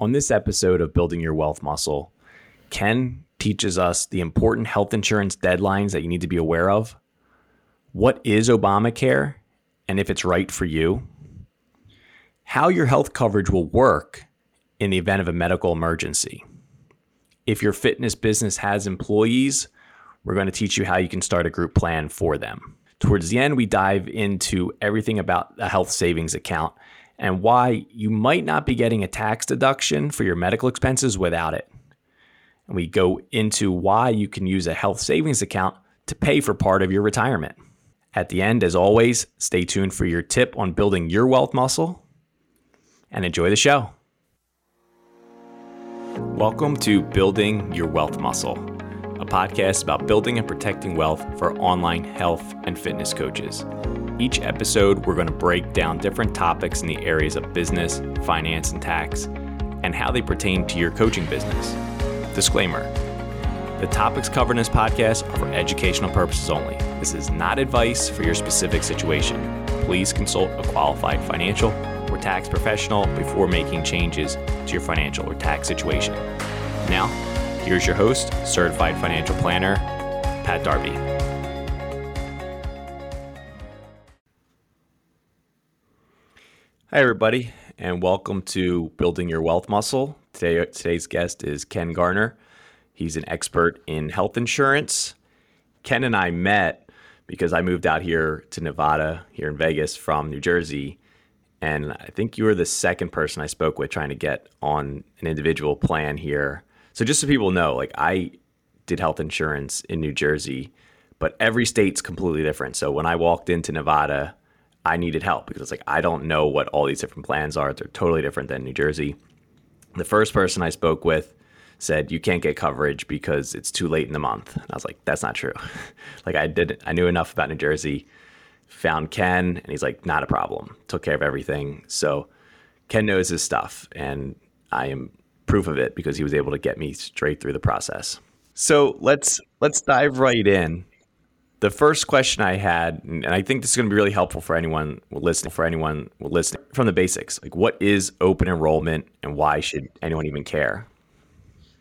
On this episode of Building Your Wealth Muscle, Ken teaches us the important health insurance deadlines that you need to be aware of. What is Obamacare and if it's right for you? How your health coverage will work in the event of a medical emergency. If your fitness business has employees, we're going to teach you how you can start a group plan for them. Towards the end, we dive into everything about a health savings account and why you might not be getting a tax deduction for your medical expenses without it. And we go into why you can use a health savings account to pay for part of your retirement. At the end, as always, stay tuned for your tip on building your wealth muscle and enjoy the show. Welcome to Building Your Wealth Muscle, a podcast about building and protecting wealth for online health and fitness coaches. Each episode, we're going to break down different topics in the areas of business, finance, and tax, and how they pertain to your coaching business. Disclaimer The topics covered in this podcast are for educational purposes only. This is not advice for your specific situation. Please consult a qualified financial or tax professional before making changes to your financial or tax situation. Now, here's your host, certified financial planner, Pat Darby. Hi, everybody, and welcome to Building Your Wealth Muscle. Today, today's guest is Ken Garner. He's an expert in health insurance. Ken and I met because I moved out here to Nevada, here in Vegas from New Jersey. And I think you were the second person I spoke with trying to get on an individual plan here. So, just so people know, like I did health insurance in New Jersey, but every state's completely different. So, when I walked into Nevada, I needed help because it's like I don't know what all these different plans are. They're totally different than New Jersey. The first person I spoke with said you can't get coverage because it's too late in the month. And I was like, that's not true. like I did I knew enough about New Jersey. Found Ken and he's like, not a problem. Took care of everything. So Ken knows his stuff and I am proof of it because he was able to get me straight through the process. So let's let's dive right in the first question I had, and I think this is going to be really helpful for anyone listening, for anyone listening from the basics. Like, what is open enrollment, and why should anyone even care?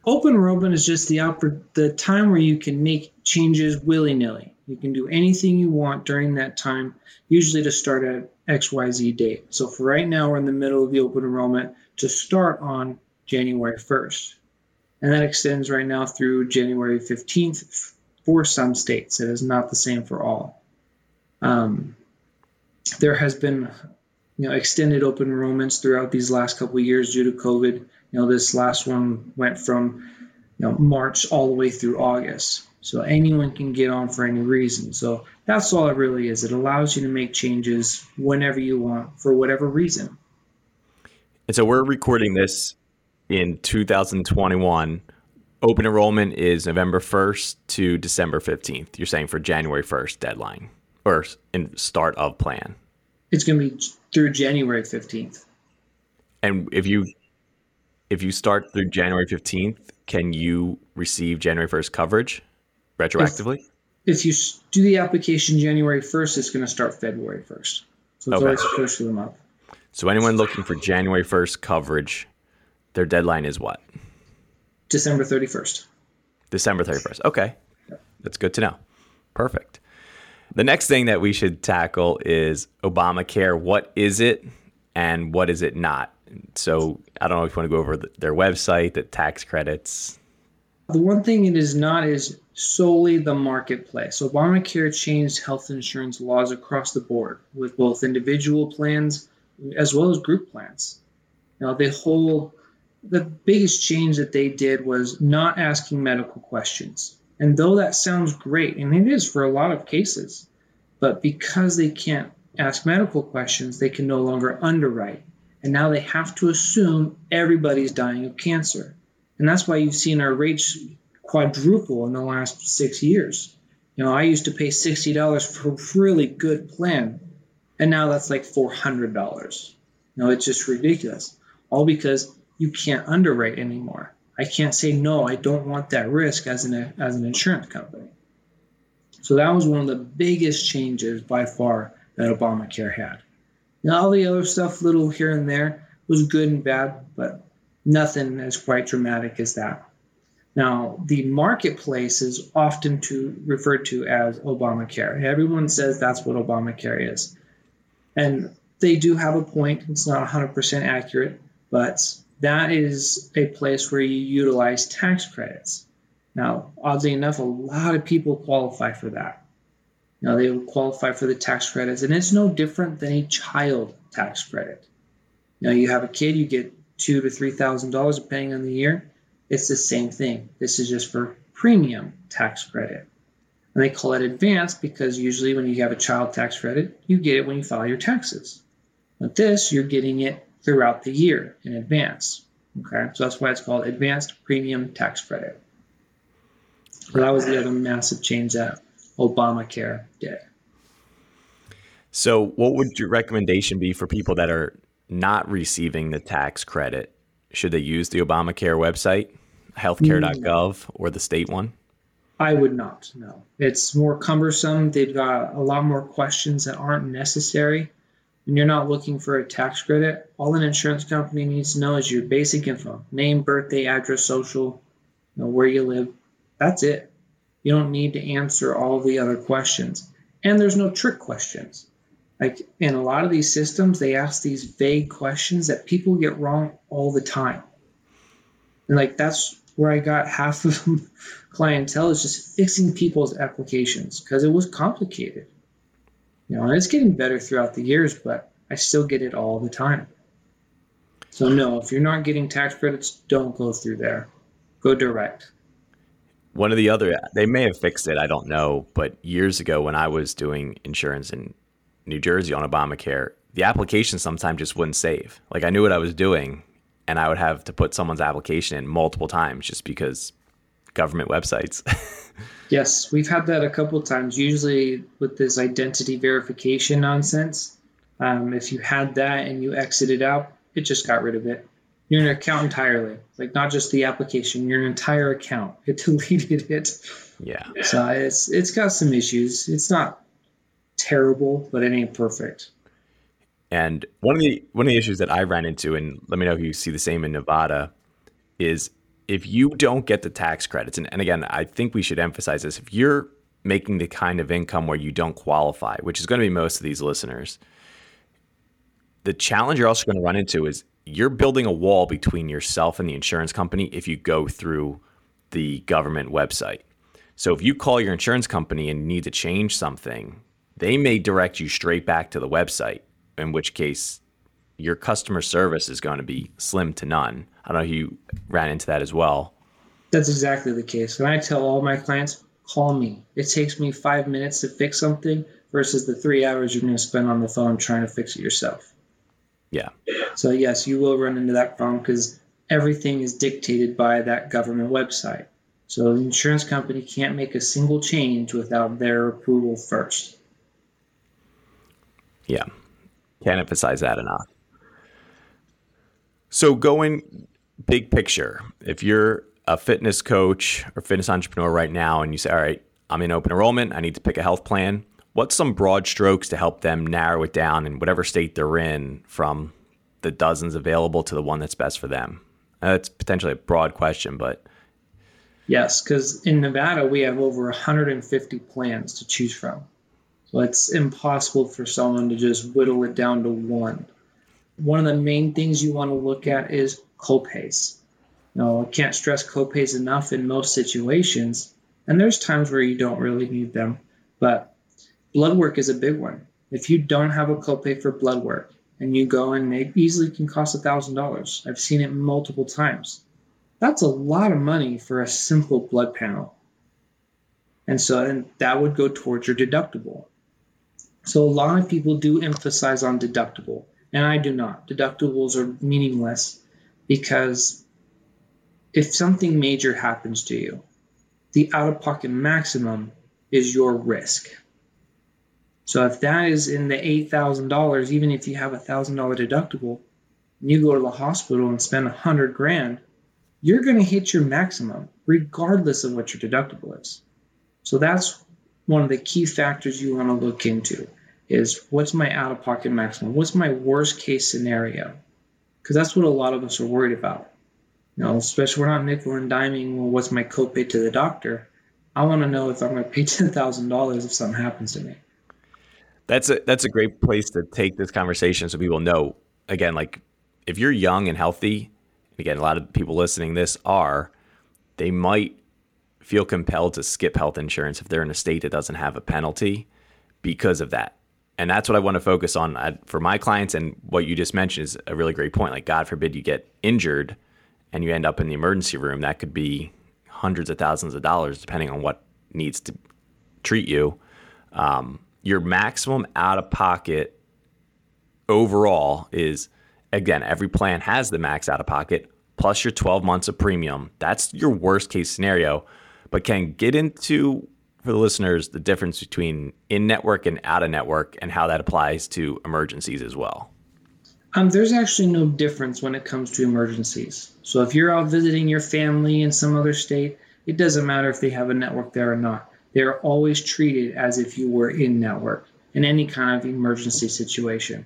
Open enrollment is just the oper- the time where you can make changes willy nilly. You can do anything you want during that time, usually to start at X Y Z date. So for right now, we're in the middle of the open enrollment to start on January first, and that extends right now through January fifteenth for some states. It is not the same for all. Um, there has been, you know, extended open enrollments throughout these last couple of years due to COVID. You know, this last one went from, you know, March all the way through August. So anyone can get on for any reason. So that's all it really is. It allows you to make changes whenever you want for whatever reason. And so we're recording this in 2021 open enrollment is November 1st to December 15th. You're saying for January 1st deadline or in start of plan. It's going to be through January 15th. And if you if you start through January 15th, can you receive January 1st coverage retroactively? If, if you do the application January 1st, it's going to start February 1st. So it's okay. always first of the month. So anyone looking for January 1st coverage, their deadline is what? December 31st. December 31st. Okay. That's good to know. Perfect. The next thing that we should tackle is Obamacare. What is it and what is it not? So I don't know if you want to go over the, their website, the tax credits. The one thing it is not is solely the marketplace. Obamacare changed health insurance laws across the board with both individual plans as well as group plans. Now, the whole the biggest change that they did was not asking medical questions. And though that sounds great, and it is for a lot of cases, but because they can't ask medical questions, they can no longer underwrite. And now they have to assume everybody's dying of cancer. And that's why you've seen our rates quadruple in the last six years. You know, I used to pay $60 for a really good plan, and now that's like $400. You know, it's just ridiculous. All because you can't underwrite anymore. I can't say no, I don't want that risk as an as an insurance company. So that was one of the biggest changes by far that Obamacare had. Now all the other stuff, little here and there, was good and bad, but nothing as quite dramatic as that. Now, the marketplace is often to, referred to as Obamacare. Everyone says that's what Obamacare is. And they do have a point. It's not 100% accurate, but that is a place where you utilize tax credits. Now, oddly enough, a lot of people qualify for that. You they qualify for the tax credits, and it's no different than a child tax credit. You you have a kid, you get two to three thousand dollars depending on the year. It's the same thing. This is just for premium tax credit. And they call it advanced because usually when you have a child tax credit, you get it when you file your taxes. But this, you're getting it throughout the year in advance. Okay, so that's why it's called advanced premium tax credit. So that was the other massive change that Obamacare did. So, what would your recommendation be for people that are not receiving the tax credit? Should they use the Obamacare website, healthcare.gov, hmm. or the state one? I would not. No, it's more cumbersome. They've got a lot more questions that aren't necessary. When you're not looking for a tax credit, all an insurance company needs to know is your basic info: name, birthday, address, social, you know, where you live. That's it. You don't need to answer all the other questions. And there's no trick questions. Like in a lot of these systems, they ask these vague questions that people get wrong all the time. And like that's where I got half of clientele is just fixing people's applications because it was complicated. You know, and it's getting better throughout the years, but I still get it all the time. So no, if you're not getting tax credits, don't go through there. Go direct. One of the other, they may have fixed it, I don't know, but years ago when I was doing insurance in New Jersey on Obamacare, the application sometimes just wouldn't save. Like I knew what I was doing, and I would have to put someone's application in multiple times just because government websites. yes, we've had that a couple times. Usually with this identity verification nonsense, um, if you had that and you exited out, it just got rid of it. Your account entirely, like not just the application, your entire account. It deleted it. Yeah. So it's it's got some issues. It's not terrible, but it ain't perfect. And one of the one of the issues that I ran into, and let me know if you see the same in Nevada, is if you don't get the tax credits, and, and again, I think we should emphasize this, if you're making the kind of income where you don't qualify, which is going to be most of these listeners, the challenge you're also going to run into is you're building a wall between yourself and the insurance company if you go through the government website. So if you call your insurance company and need to change something, they may direct you straight back to the website in which case your customer service is going to be slim to none. I don't know if you ran into that as well. That's exactly the case. And I tell all my clients, call me. It takes me five minutes to fix something versus the three hours you're going to spend on the phone trying to fix it yourself. Yeah. So, yes, you will run into that problem because everything is dictated by that government website. So, the insurance company can't make a single change without their approval first. Yeah. Can't emphasize that enough. So, going big picture, if you're a fitness coach or fitness entrepreneur right now and you say, All right, I'm in open enrollment, I need to pick a health plan, what's some broad strokes to help them narrow it down in whatever state they're in from the dozens available to the one that's best for them? That's potentially a broad question, but. Yes, because in Nevada, we have over 150 plans to choose from. So it's impossible for someone to just whittle it down to one. One of the main things you want to look at is copays. Know, I can't stress copays enough in most situations, and there's times where you don't really need them, but blood work is a big one. If you don't have a copay for blood work and you go and it easily can cost a thousand dollars. I've seen it multiple times. That's a lot of money for a simple blood panel. And so and that would go towards your deductible. So a lot of people do emphasize on deductible, and I do not. Deductibles are meaningless because if something major happens to you, the out of pocket maximum is your risk. So if that is in the $8,000, even if you have a $1,000 deductible, and you go to the hospital and spend a 100 grand, you're going to hit your maximum regardless of what your deductible is. So that's one of the key factors you want to look into is what's my out of pocket maximum? What's my worst case scenario? Because that's what a lot of us are worried about. You know, especially we're not nickel and diming. Well, what's my copay to the doctor? I want to know if I'm going to pay ten thousand dollars if something happens to me. That's a that's a great place to take this conversation so people know. Again, like if you're young and healthy, again, a lot of people listening this are, they might feel compelled to skip health insurance if they're in a state that doesn't have a penalty because of that. And that's what I want to focus on for my clients. And what you just mentioned is a really great point. Like, God forbid you get injured and you end up in the emergency room. That could be hundreds of thousands of dollars, depending on what needs to treat you. Um, your maximum out of pocket overall is again, every plan has the max out of pocket plus your 12 months of premium. That's your worst case scenario. But can get into for the listeners the difference between in network and out of network and how that applies to emergencies as well. Um, there's actually no difference when it comes to emergencies. So if you're out visiting your family in some other state, it doesn't matter if they have a network there or not. They're always treated as if you were in network in any kind of emergency situation.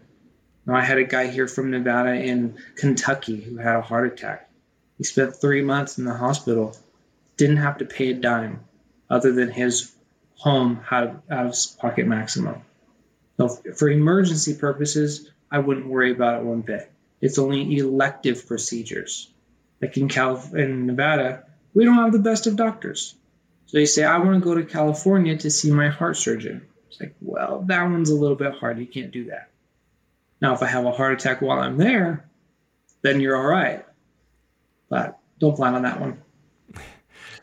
Now, I had a guy here from Nevada in Kentucky who had a heart attack. He spent three months in the hospital, didn't have to pay a dime other than his home out of, out of pocket maximum. So, for emergency purposes, I wouldn't worry about it one bit. It's only elective procedures. Like in Cal in Nevada, we don't have the best of doctors. So you say, I want to go to California to see my heart surgeon. It's like, well, that one's a little bit hard. You can't do that. Now, if I have a heart attack while I'm there, then you're all right. But don't plan on that one.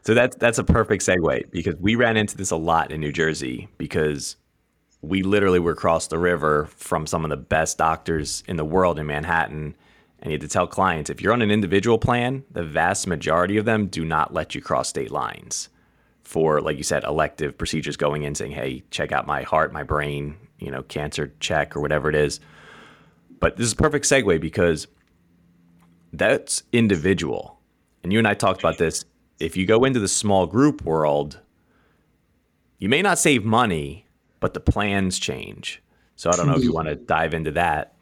So that's that's a perfect segue because we ran into this a lot in New Jersey because we literally were across the river from some of the best doctors in the world in Manhattan. And you had to tell clients if you're on an individual plan, the vast majority of them do not let you cross state lines for, like you said, elective procedures going in saying, hey, check out my heart, my brain, you know, cancer check or whatever it is. But this is a perfect segue because that's individual. And you and I talked about this. If you go into the small group world, you may not save money, but the plans change. So I don't know if you want to dive into that.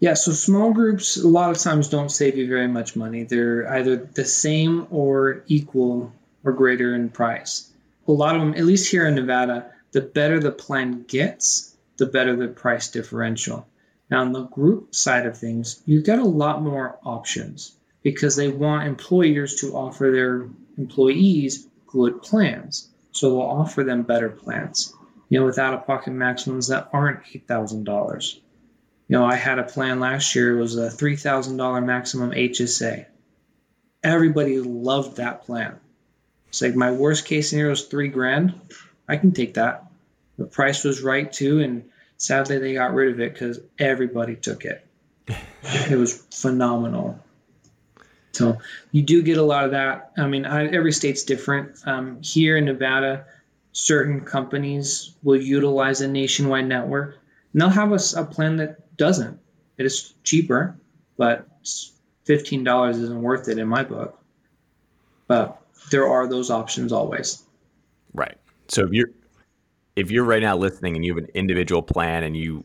Yeah, so small groups a lot of times don't save you very much money. They're either the same or equal or greater in price. A lot of them, at least here in Nevada, the better the plan gets, the better the price differential. Now, on the group side of things, you've got a lot more options because they want employers to offer their employees good plans. So they'll offer them better plans, you know, without a pocket maximums that aren't $8,000. You know, I had a plan last year, it was a $3,000 maximum HSA. Everybody loved that plan. It's like my worst case scenario is three grand. I can take that. The price was right too, and sadly they got rid of it because everybody took it. it was phenomenal. So you do get a lot of that. I mean, I, every state's different. Um, here in Nevada, certain companies will utilize a nationwide network, and they'll have a, a plan that doesn't. It is cheaper, but fifteen dollars isn't worth it in my book. But there are those options always. Right. So if you're if you're right now listening and you have an individual plan and you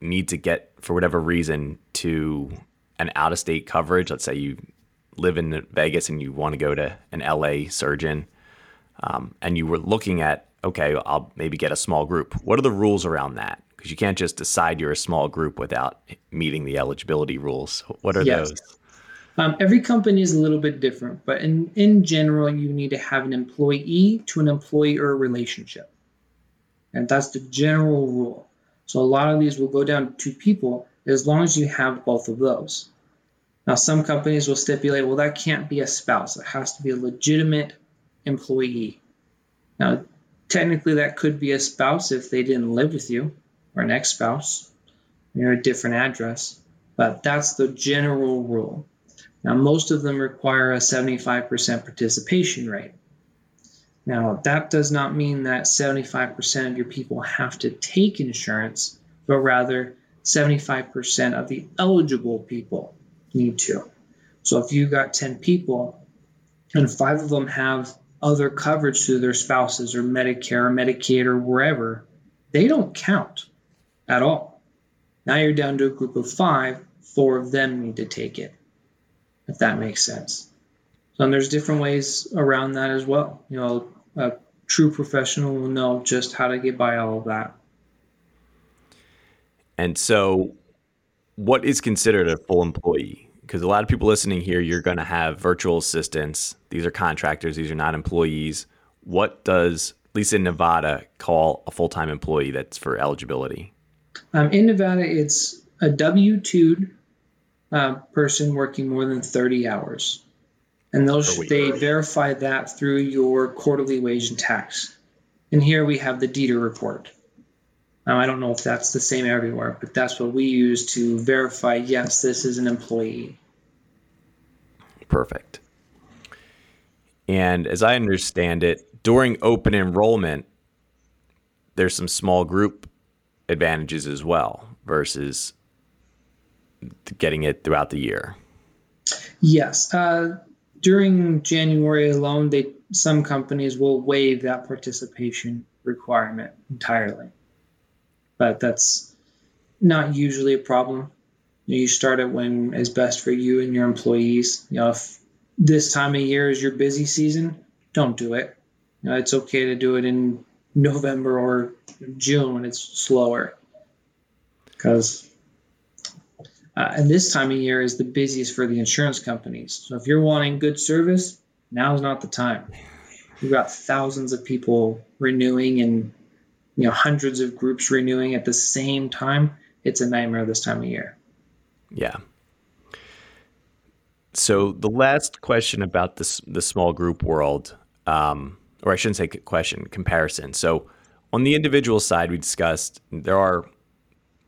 need to get for whatever reason to an out of state coverage, let's say you live in Vegas and you want to go to an LA surgeon, um, and you were looking at, okay, I'll maybe get a small group. What are the rules around that? Because you can't just decide you're a small group without meeting the eligibility rules. What are yes. those? Um, every company is a little bit different, but in, in general, you need to have an employee to an employer relationship. And that's the general rule. So a lot of these will go down to two people as long as you have both of those. Now, some companies will stipulate, well, that can't be a spouse. It has to be a legitimate employee. Now, technically, that could be a spouse if they didn't live with you, or an ex spouse, you're a different address. But that's the general rule. Now, most of them require a 75% participation rate. Now, that does not mean that 75% of your people have to take insurance, but rather 75% of the eligible people need to. So if you got 10 people and five of them have other coverage through their spouses or Medicare or Medicaid or wherever, they don't count at all. Now you're down to a group of five, four of them need to take it. if that makes sense. And there's different ways around that as well. You know, a true professional will know just how to get by all of that. And so, what is considered a full employee? Because a lot of people listening here, you're going to have virtual assistants. These are contractors, these are not employees. What does, at least in Nevada, call a full time employee that's for eligibility? Um, in Nevada, it's a W 2 uh, person working more than 30 hours. And those they verify that through your quarterly wage and tax. And here we have the DETR report. Now, I don't know if that's the same everywhere, but that's what we use to verify yes, this is an employee. Perfect. And as I understand it, during open enrollment, there's some small group advantages as well versus getting it throughout the year. Yes. Uh, during January alone, they some companies will waive that participation requirement entirely but that's not usually a problem. You, start it when is best for you and your employees. You know, if this time of year is your busy season, don't do it. You know, it's okay to do it in November or June when it's slower, because uh, and this time of year is the busiest for the insurance companies. So if you're wanting good service, now is not the time. You've got thousands of people renewing and you know hundreds of groups renewing at the same time it's a nightmare this time of year. Yeah. So the last question about this the small group world um, or i shouldn't say question comparison. So on the individual side we discussed there are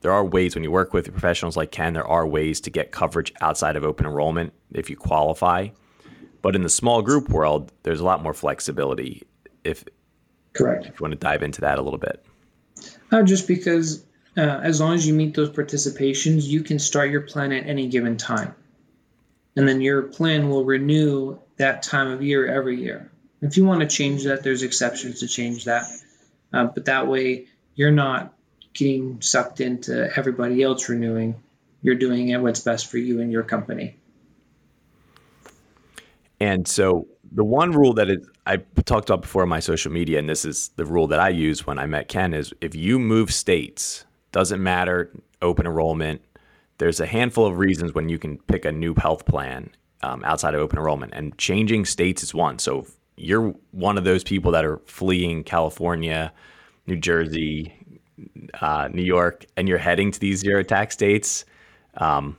there are ways when you work with professionals like ken there are ways to get coverage outside of open enrollment if you qualify. But in the small group world there's a lot more flexibility if Correct. If you want to dive into that a little bit. Uh, just because uh, as long as you meet those participations, you can start your plan at any given time. And then your plan will renew that time of year every year. If you want to change that, there's exceptions to change that. Uh, but that way, you're not getting sucked into everybody else renewing. You're doing it what's best for you and your company. And so the one rule that it, I talked about before on my social media, and this is the rule that I use when I met Ken, is if you move states, doesn't matter open enrollment. There's a handful of reasons when you can pick a new health plan um, outside of open enrollment, and changing states is one. So you're one of those people that are fleeing California, New Jersey, uh, New York, and you're heading to these zero tax states. Um,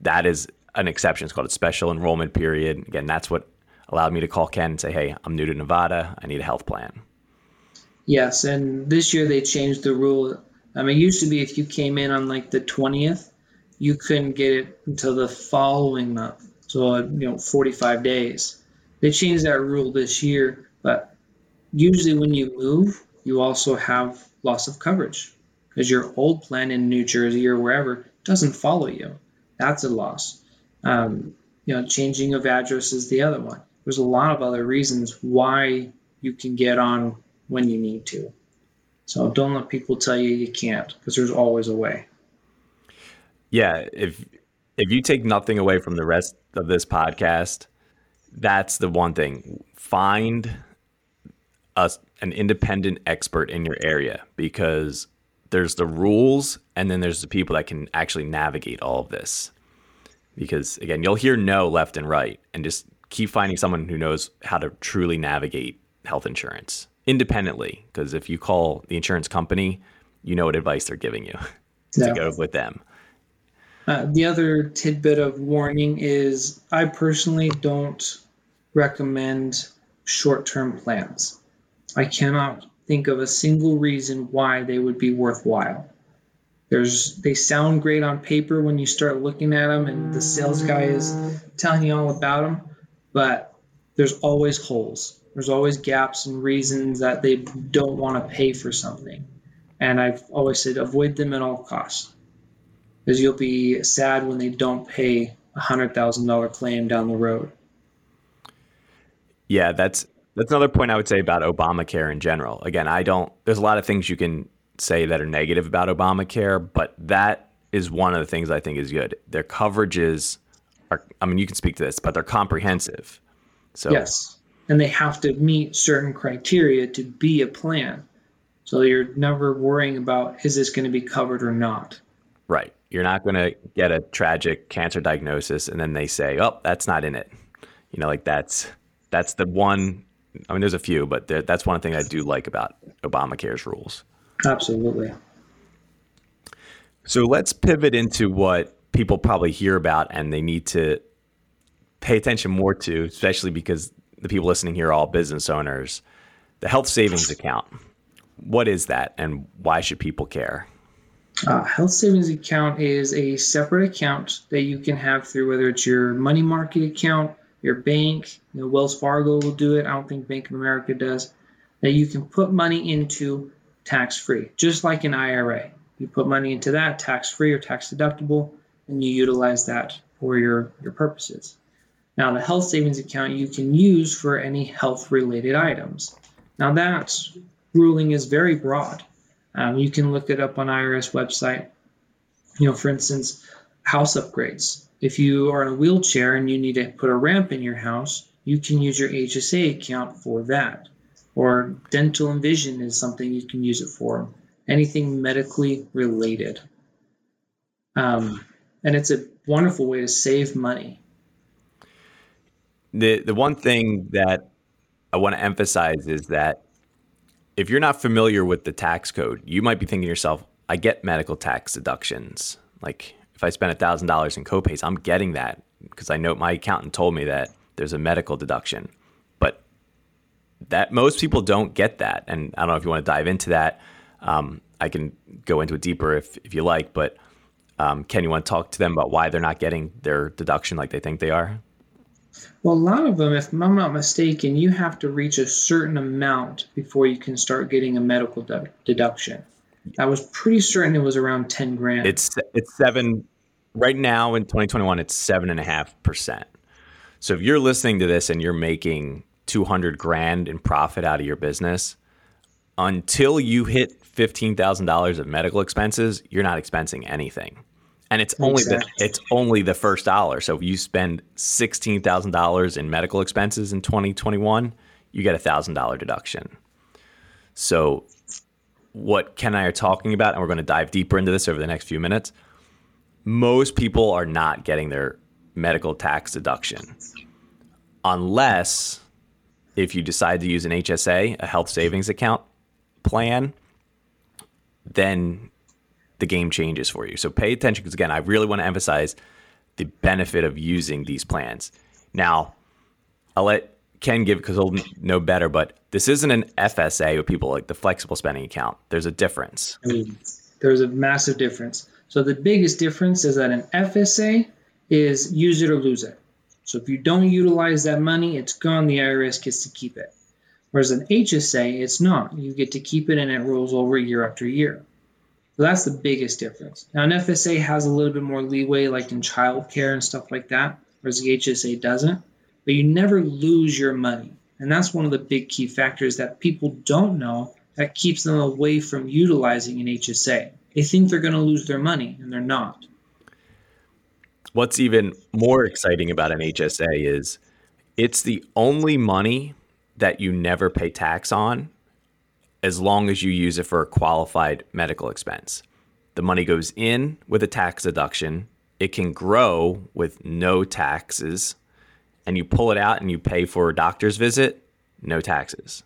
that is an exception. It's called a special enrollment period. Again, that's what allowed me to call Ken and say, hey, I'm new to Nevada. I need a health plan. Yes. And this year they changed the rule. I mean, it used to be if you came in on like the 20th, you couldn't get it until the following month. So, you know, 45 days. They changed that rule this year. But usually when you move, you also have loss of coverage because your old plan in New Jersey or wherever doesn't follow you. That's a loss. Um, you know, changing of address is the other one. There's a lot of other reasons why you can get on when you need to. So don't let people tell you you can't, because there's always a way. Yeah, if if you take nothing away from the rest of this podcast, that's the one thing. Find a, an independent expert in your area because there's the rules and then there's the people that can actually navigate all of this because again you'll hear no left and right and just keep finding someone who knows how to truly navigate health insurance independently because if you call the insurance company you know what advice they're giving you to go with them. Uh, the other tidbit of warning is i personally don't recommend short-term plans. I cannot think of a single reason why they would be worthwhile there's they sound great on paper when you start looking at them and the sales guy is telling you all about them but there's always holes. There's always gaps and reasons that they don't want to pay for something. And i've always said avoid them at all costs because you'll be sad when they don't pay a hundred thousand dollar claim down the road. Yeah that's that's another point i would say about obamacare in general. Again i don't there's a lot of things you can say that are negative about Obamacare, but that is one of the things I think is good. Their coverages are, I mean, you can speak to this, but they're comprehensive. So yes, and they have to meet certain criteria to be a plan. So you're never worrying about is this going to be covered or not. Right. You're not going to get a tragic cancer diagnosis and then they say, "Oh, that's not in it." You know, like that's that's the one. I mean, there's a few, but that's one thing I do like about Obamacare's rules. Absolutely. So let's pivot into what people probably hear about and they need to pay attention more to, especially because the people listening here are all business owners. The health savings account. What is that and why should people care? Uh, health savings account is a separate account that you can have through whether it's your money market account, your bank, you know, Wells Fargo will do it. I don't think Bank of America does. That you can put money into tax free, just like an IRA. You put money into that tax free or tax deductible, and you utilize that for your, your purposes. Now, the health savings account you can use for any health related items. Now, that ruling is very broad. Um, you can look it up on IRS website. You know, for instance, house upgrades. If you are in a wheelchair and you need to put a ramp in your house, you can use your HSA account for that. Or dental and vision is something you can use it for. Anything medically related. Um, and it's a wonderful way to save money. The the one thing that I want to emphasize is that if you're not familiar with the tax code, you might be thinking to yourself, I get medical tax deductions. Like if I spend $1,000 in copays, I'm getting that because I know my accountant told me that there's a medical deduction. That most people don't get that. And I don't know if you want to dive into that. Um, I can go into it deeper if, if you like. But um, Ken, you want to talk to them about why they're not getting their deduction like they think they are? Well, a lot of them, if I'm not mistaken, you have to reach a certain amount before you can start getting a medical de- deduction. I was pretty certain it was around 10 grand. It's it's seven right now in 2021. It's seven and a half percent. So if you're listening to this and you're making 200 grand in profit out of your business, until you hit $15,000 of medical expenses, you're not expensing anything and it's only exactly. the it's only the first dollar. So if you spend sixteen thousand dollars in medical expenses in 2021, you get a thousand dollar deduction. So what Ken and I are talking about, and we're going to dive deeper into this over the next few minutes. Most people are not getting their medical tax deduction unless if you decide to use an HSA, a health savings account plan, then the game changes for you. So pay attention because, again, I really want to emphasize the benefit of using these plans. Now, I'll let Ken give because he'll know better, but this isn't an FSA with people like the flexible spending account. There's a difference. I mean, there's a massive difference. So the biggest difference is that an FSA is use it or lose it. So if you don't utilize that money, it's gone. The IRS gets to keep it. Whereas an HSA, it's not. You get to keep it and it rolls over year after year. So that's the biggest difference. Now, an FSA has a little bit more leeway, like in childcare and stuff like that, whereas the HSA doesn't. But you never lose your money. And that's one of the big key factors that people don't know that keeps them away from utilizing an HSA. They think they're going to lose their money, and they're not. What's even more exciting about an HSA is it's the only money that you never pay tax on as long as you use it for a qualified medical expense. The money goes in with a tax deduction. It can grow with no taxes, and you pull it out and you pay for a doctor's visit, no taxes.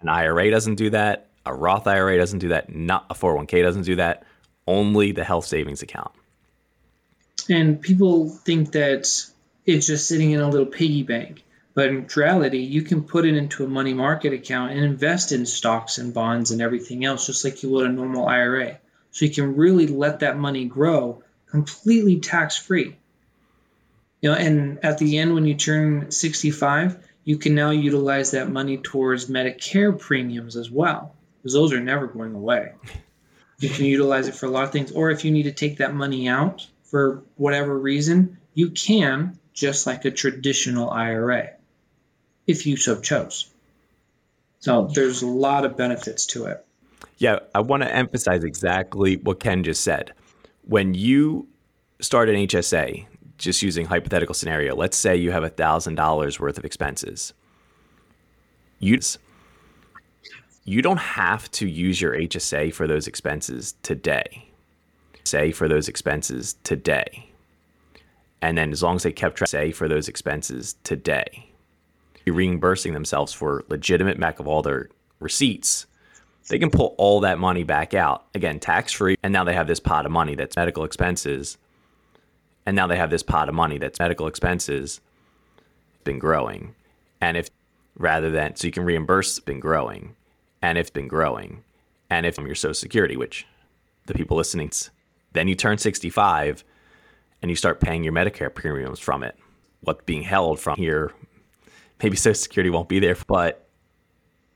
An IRA doesn't do that. A Roth IRA doesn't do that. Not a 401k doesn't do that. Only the health savings account. And people think that it's just sitting in a little piggy bank. But in reality, you can put it into a money market account and invest in stocks and bonds and everything else, just like you would a normal IRA. So you can really let that money grow completely tax free. You know, and at the end, when you turn 65, you can now utilize that money towards Medicare premiums as well, because those are never going away. You can utilize it for a lot of things. Or if you need to take that money out for whatever reason, you can, just like a traditional IRA if you so chose. So there's a lot of benefits to it. Yeah, I want to emphasize exactly what Ken just said. When you start an HSA, just using hypothetical scenario, let's say you have $1,000 worth of expenses. You, you don't have to use your HSA for those expenses today. Say for those expenses today. And then as long as they kept track, say for those expenses today, reimbursing themselves for legitimate back of all their receipts. They can pull all that money back out again, tax free. And now they have this pot of money that's medical expenses. And now they have this pot of money that's medical expenses been growing. And if rather than so you can reimburse been growing and if been growing and if from your social security, which the people listening, then you turn 65 and you start paying your Medicare premiums from it. What's being held from here, maybe Social Security won't be there, but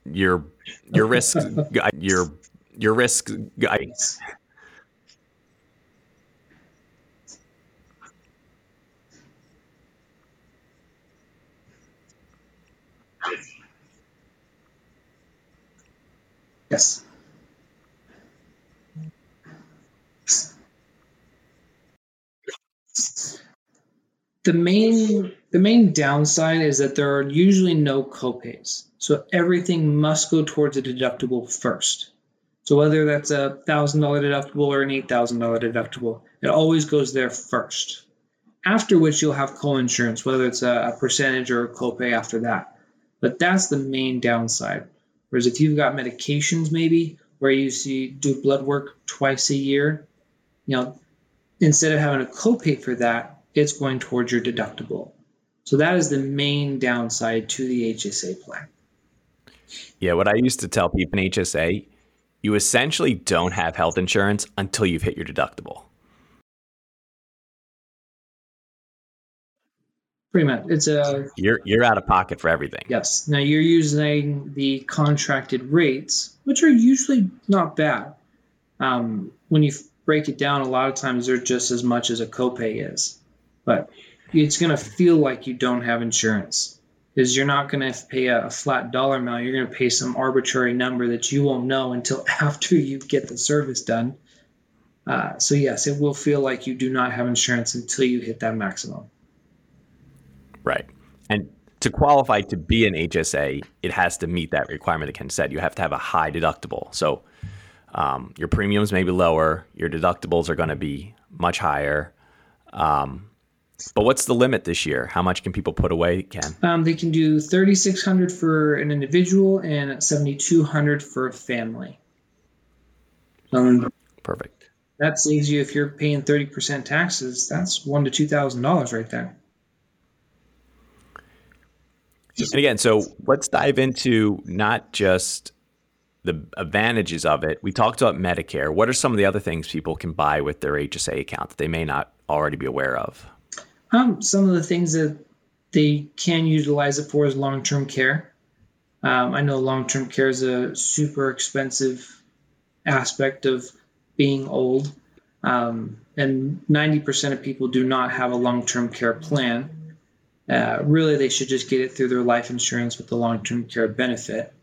your your risk your your risk guidance. Yes. The main the main downside is that there are usually no copays. So everything must go towards a deductible first. So whether that's a thousand dollar deductible or an eight thousand dollar deductible, it always goes there first. After which you'll have co-insurance, whether it's a, a percentage or a copay after that. But that's the main downside. Whereas if you've got medications, maybe where you see do blood work twice a year, you know, instead of having a copay for that, it's going towards your deductible. So that is the main downside to the HSA plan. Yeah, what I used to tell people in HSA, you essentially don't have health insurance until you've hit your deductible. Pretty much, it's a you're you're out of pocket for everything. Yes. Now you're using the contracted rates, which are usually not bad. Um, when you break it down, a lot of times they're just as much as a copay is, but it's going to feel like you don't have insurance because you're not going to pay a, a flat dollar amount. You're going to pay some arbitrary number that you won't know until after you get the service done. Uh, so yes, it will feel like you do not have insurance until you hit that maximum. Right. And to qualify to be an HSA, it has to meet that requirement that Ken said. You have to have a high deductible. So um, your premiums may be lower, your deductibles are going to be much higher. Um, but what's the limit this year? How much can people put away, Ken? Um, they can do 3600 for an individual and 7200 for a family. Um, Perfect. That saves you if you're paying 30% taxes, that's one to $2,000 right there. And again, so let's dive into not just the advantages of it. We talked about Medicare. What are some of the other things people can buy with their HSA account that they may not already be aware of? Um, some of the things that they can utilize it for is long term care. Um, I know long term care is a super expensive aspect of being old, um, and 90% of people do not have a long term care plan. Uh, really, they should just get it through their life insurance with the long term care benefit.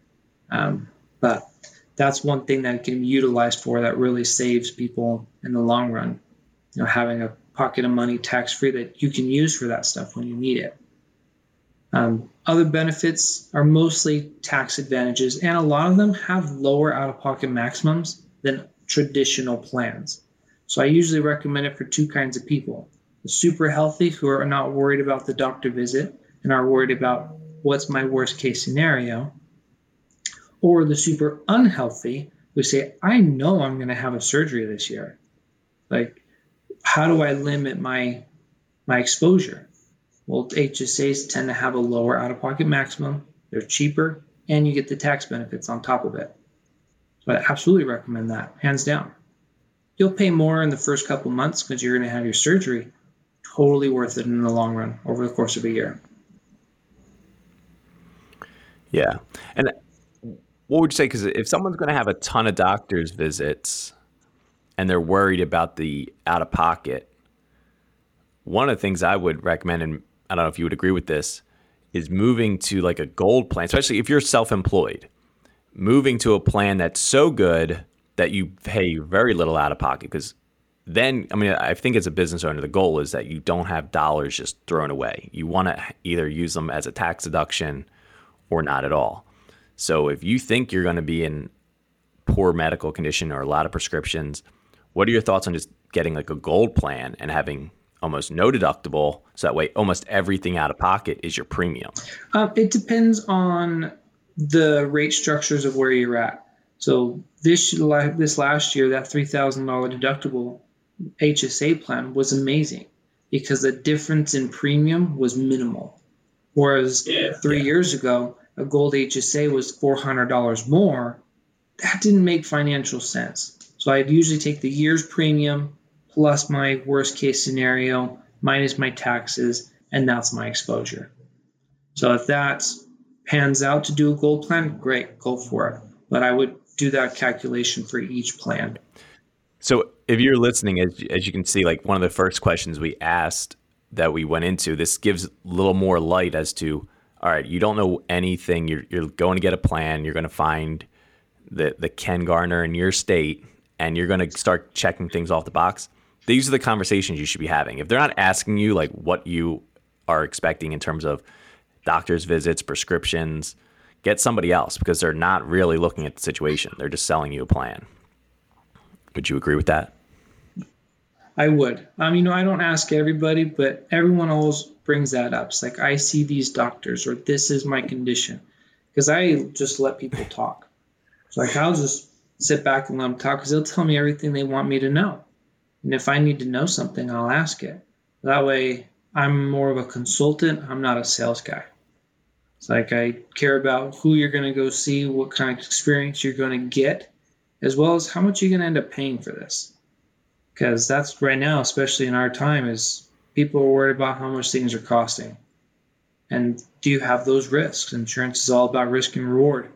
Um, but that's one thing that can be utilized for that really saves people in the long run. You know, having a pocket of money tax free that you can use for that stuff when you need it. Um, other benefits are mostly tax advantages, and a lot of them have lower out of pocket maximums than traditional plans. So I usually recommend it for two kinds of people the super healthy who are not worried about the doctor visit and are worried about what's my worst case scenario, or the super unhealthy who say, I know I'm going to have a surgery this year. Like, how do I limit my my exposure? Well, HSAs tend to have a lower out-of-pocket maximum. They're cheaper, and you get the tax benefits on top of it. So I absolutely recommend that, hands down. You'll pay more in the first couple months because you're going to have your surgery. Totally worth it in the long run over the course of a year. Yeah, and what would you say? Because if someone's going to have a ton of doctor's visits and they're worried about the out of pocket, one of the things I would recommend, and I don't know if you would agree with this, is moving to like a gold plan, especially if you're self employed, moving to a plan that's so good that you pay very little out of pocket. Because then I mean I think as a business owner the goal is that you don't have dollars just thrown away. You want to either use them as a tax deduction or not at all. So if you think you're going to be in poor medical condition or a lot of prescriptions, what are your thoughts on just getting like a gold plan and having almost no deductible so that way almost everything out of pocket is your premium? Um, it depends on the rate structures of where you're at. So this this last year, that three thousand dollar deductible HSA plan was amazing because the difference in premium was minimal. Whereas yeah, three yeah. years ago, a gold HSA was four hundred dollars more. That didn't make financial sense. So I'd usually take the year's premium plus my worst case scenario minus my taxes, and that's my exposure. So if that pans out to do a gold plan, great, go for it. But I would do that calculation for each plan. So if you're listening, as, as you can see, like one of the first questions we asked that we went into, this gives a little more light as to, all right, you don't know anything. You're, you're going to get a plan. You're going to find the, the Ken Garner in your state, and you're going to start checking things off the box. These are the conversations you should be having. If they're not asking you like what you are expecting in terms of doctor's visits, prescriptions, get somebody else because they're not really looking at the situation. They're just selling you a plan. Would you agree with that? I would. Um, you know, I don't ask everybody, but everyone always brings that up. It's like I see these doctors, or this is my condition, because I just let people talk. So like I'll just sit back and let them talk because they'll tell me everything they want me to know, and if I need to know something, I'll ask it. That way, I'm more of a consultant. I'm not a sales guy. It's like I care about who you're going to go see, what kind of experience you're going to get, as well as how much you're going to end up paying for this. Because that's right now, especially in our time, is people are worried about how much things are costing. And do you have those risks? Insurance is all about risk and reward.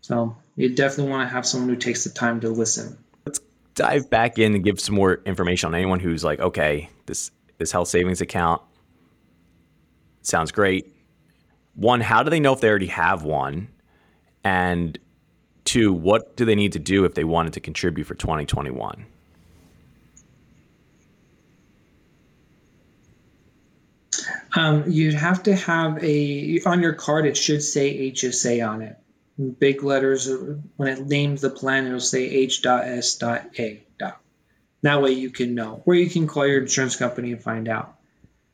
So you definitely want to have someone who takes the time to listen. Let's dive back in and give some more information on anyone who's like, okay, this this health savings account sounds great. One, how do they know if they already have one? And two, what do they need to do if they wanted to contribute for 2021? Um, you'd have to have a on your card. It should say HSA on it. Big letters. When it names the plan, it'll say H.S.A. That way you can know, or you can call your insurance company and find out.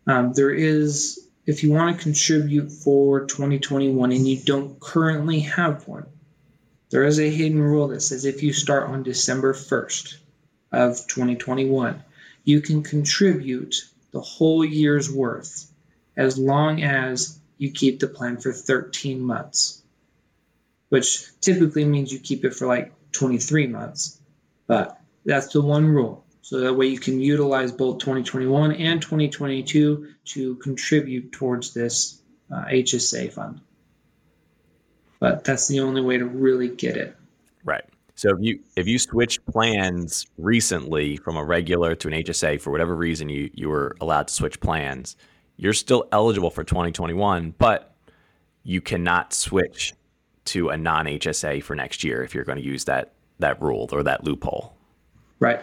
Um, there is, if you want to contribute for 2021 and you don't currently have one, there is a hidden rule that says if you start on December 1st of 2021, you can contribute the whole year's worth as long as you keep the plan for 13 months, which typically means you keep it for like 23 months. But that's the one rule. So that way you can utilize both 2021 and 2022 to contribute towards this uh, HSA fund. But that's the only way to really get it. Right. So if you if you switched plans recently from a regular to an HSA for whatever reason you you were allowed to switch plans, you're still eligible for 2021, but you cannot switch to a non HSA for next year if you're going to use that that rule or that loophole. Right.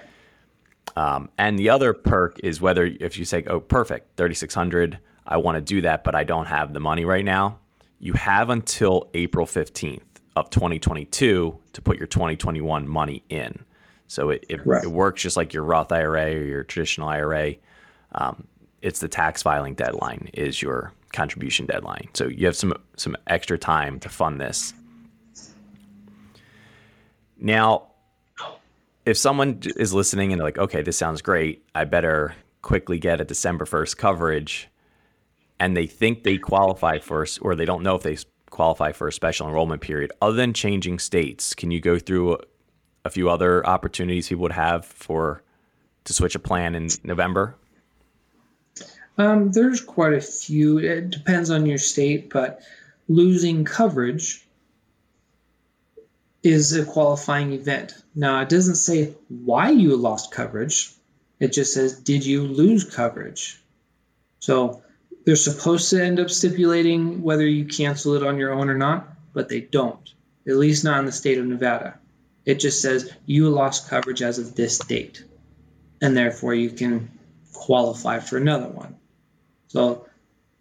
Um, and the other perk is whether if you say, "Oh, perfect, 3600, I want to do that, but I don't have the money right now." You have until April 15th of 2022 to put your 2021 money in. So it, it, right. it works just like your Roth IRA or your traditional IRA. Um, it's the tax filing deadline is your contribution deadline. So you have some some extra time to fund this. Now, if someone is listening and they're like, okay, this sounds great, I better quickly get a December 1st coverage, and they think they qualify for, or they don't know if they qualify for a special enrollment period, other than changing states, can you go through a few other opportunities people would have for to switch a plan in November? Um, there's quite a few. It depends on your state, but losing coverage is a qualifying event. Now, it doesn't say why you lost coverage, it just says, did you lose coverage? So they're supposed to end up stipulating whether you cancel it on your own or not, but they don't, at least not in the state of Nevada. It just says you lost coverage as of this date. and therefore you can qualify for another one. So,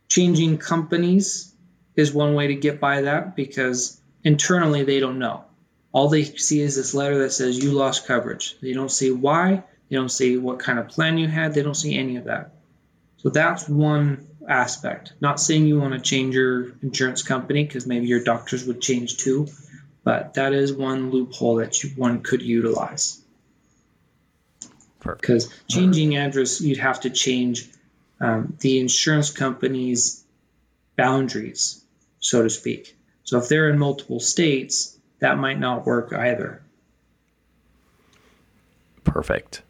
changing companies is one way to get by that because internally they don't know. All they see is this letter that says you lost coverage. They don't see why, they don't see what kind of plan you had, they don't see any of that. So, that's one aspect. Not saying you want to change your insurance company because maybe your doctors would change too, but that is one loophole that you, one could utilize. Because changing address, you'd have to change um, the insurance company's boundaries, so to speak. So if they're in multiple states, that might not work either. Perfect.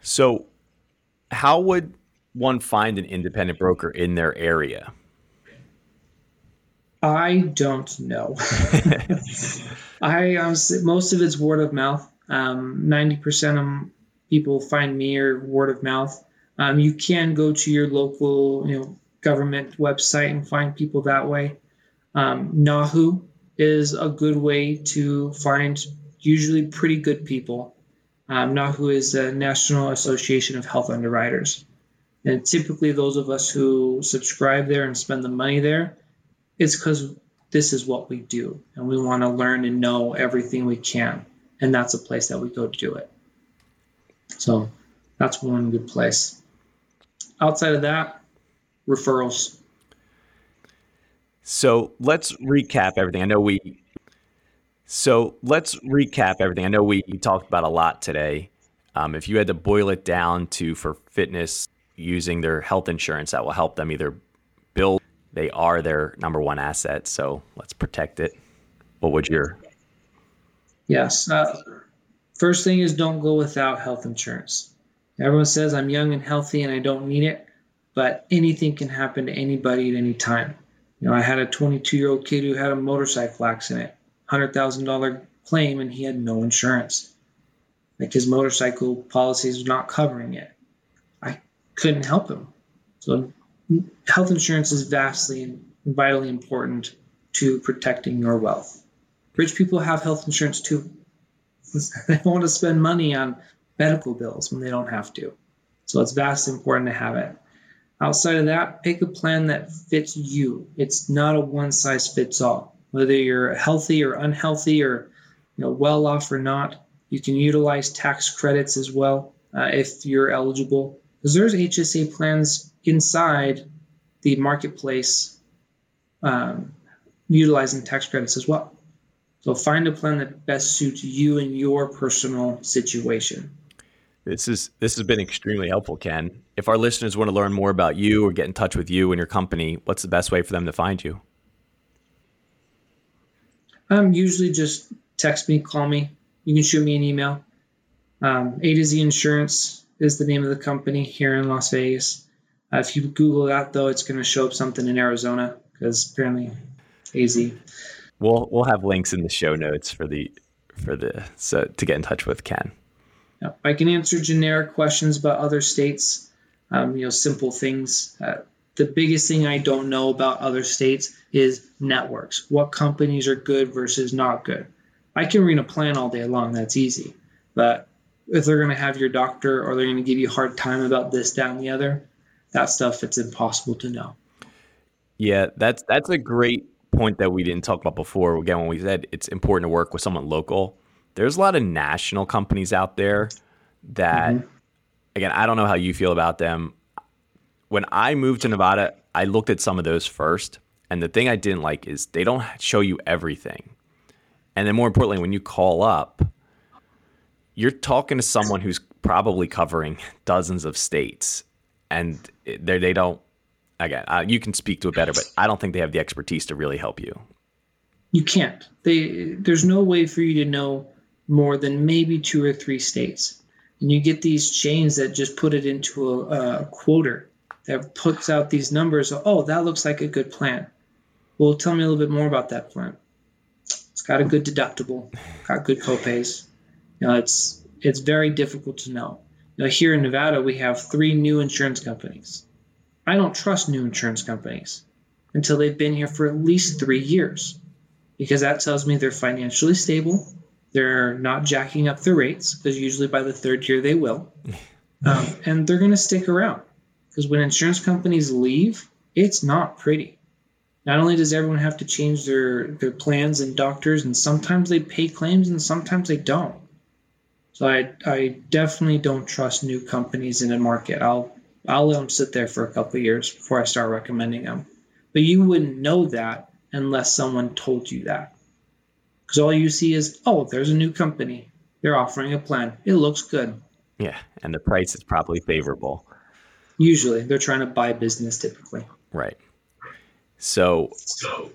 So, how would one find an independent broker in their area? I don't know. I honestly, most of it's word of mouth. Um, 90% of people find me or word of mouth. Um, you can go to your local, you know, government website and find people that way. Um, NAHU is a good way to find usually pretty good people. Um, NAHU is the National Association of Health Underwriters. And typically, those of us who subscribe there and spend the money there, it's because this is what we do and we want to learn and know everything we can. And that's a place that we go to do it. So that's one good place. Outside of that, referrals. So let's recap everything. I know we. So let's recap everything. I know we talked about a lot today. Um, if you had to boil it down to for fitness using their health insurance that will help them either build they are their number one asset so let's protect it what would your yes uh, first thing is don't go without health insurance everyone says i'm young and healthy and i don't need it but anything can happen to anybody at any time you know i had a 22 year old kid who had a motorcycle accident $100000 claim and he had no insurance like his motorcycle policies was not covering it I couldn't help him. So health insurance is vastly and vitally important to protecting your wealth. Rich people have health insurance too. They want to spend money on medical bills when they don't have to. So it's vastly important to have it. Outside of that, pick a plan that fits you. It's not a one size fits all. Whether you're healthy or unhealthy or you know well off or not, you can utilize tax credits as well uh, if you're eligible because there's HSA plans inside the marketplace um, utilizing tax credits as well. So find a plan that best suits you and your personal situation. This is this has been extremely helpful, Ken. If our listeners want to learn more about you or get in touch with you and your company, what's the best way for them to find you? Um, usually just text me, call me. You can shoot me an email. Um, A to Z Insurance is the name of the company here in Las Vegas. Uh, if you Google that, though, it's going to show up something in Arizona because apparently AZ. We'll we'll have links in the show notes for the for the so to get in touch with Ken. I can answer generic questions about other states. Um, you know, simple things. Uh, the biggest thing I don't know about other states is networks. What companies are good versus not good. I can read a plan all day long. That's easy. But if they're going to have your doctor or they're going to give you a hard time about this, that, and the other, that stuff it's impossible to know. Yeah, that's that's a great point that we didn't talk about before. Again, when we said it's important to work with someone local, there's a lot of national companies out there that, mm-hmm. again, I don't know how you feel about them. When I moved to Nevada, I looked at some of those first, and the thing I didn't like is they don't show you everything. And then more importantly, when you call up, you're talking to someone who's probably covering dozens of states, and they they don't. Again, uh, you can speak to it better, but I don't think they have the expertise to really help you. You can't. They there's no way for you to know more than maybe two or three states, and you get these chains that just put it into a, a quoter that puts out these numbers. Oh, that looks like a good plan. Well, tell me a little bit more about that plan. It's got a good deductible, got good copays you know, it's it's very difficult to know. Now, here in Nevada, we have three new insurance companies. I don't trust new insurance companies until they've been here for at least three years, because that tells me they're financially stable, They're not jacking up the rates because usually by the third year they will. Um, and they're going to stick around because when insurance companies leave, it's not pretty. Not only does everyone have to change their, their plans and doctors, and sometimes they pay claims and sometimes they don't. So I, I definitely don't trust new companies in a market. I'll I'll let them sit there for a couple years before I start recommending them. But you wouldn't know that unless someone told you that. Because all you see is, oh, there's a new company. They're offering a plan. It looks good. Yeah, and the price is probably favorable. Usually, they're trying to buy business typically. Right. So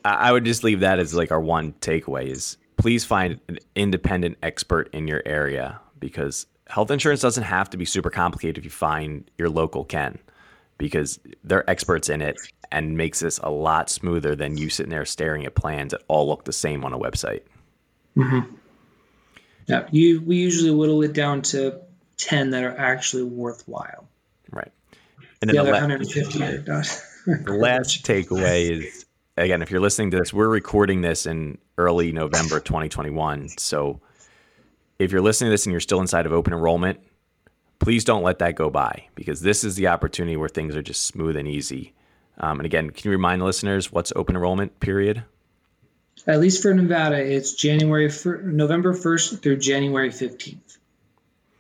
I would just leave that as like our one takeaway is please find an independent expert in your area because health insurance doesn't have to be super complicated if you find your local Ken because they're experts in it and makes this a lot smoother than you sitting there staring at plans that all look the same on a website. Mm-hmm. Yeah, you we usually whittle it down to ten that are actually worthwhile. Right. And then the, the other 150 are not. the last takeaway is again, if you're listening to this, we're recording this in early November 2021. So if you're listening to this and you're still inside of open enrollment, please don't let that go by because this is the opportunity where things are just smooth and easy. Um, and again, can you remind the listeners what's open enrollment period? At least for Nevada, it's January November 1st through January 15th.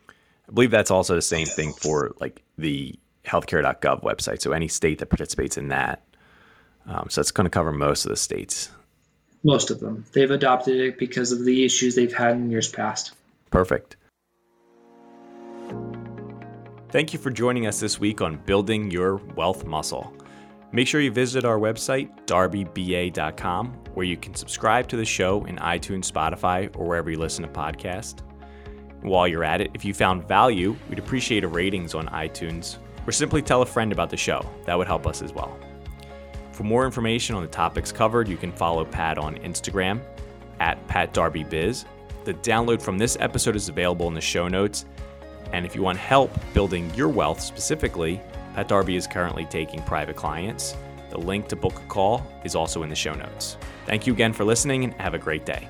I believe that's also the same thing for like the healthcare.gov website. So any state that participates in that. Um, so it's going to cover most of the states. Most of them. They've adopted it because of the issues they've had in years past. Perfect. Thank you for joining us this week on Building Your Wealth Muscle. Make sure you visit our website, darbybiz.com, where you can subscribe to the show in iTunes, Spotify, or wherever you listen to podcasts. While you're at it, if you found value, we'd appreciate a ratings on iTunes, or simply tell a friend about the show. That would help us as well. For more information on the topics covered, you can follow Pat on Instagram at PatDarbyBiz. The download from this episode is available in the show notes. And if you want help building your wealth specifically, Pat Darby is currently taking private clients. The link to book a call is also in the show notes. Thank you again for listening and have a great day.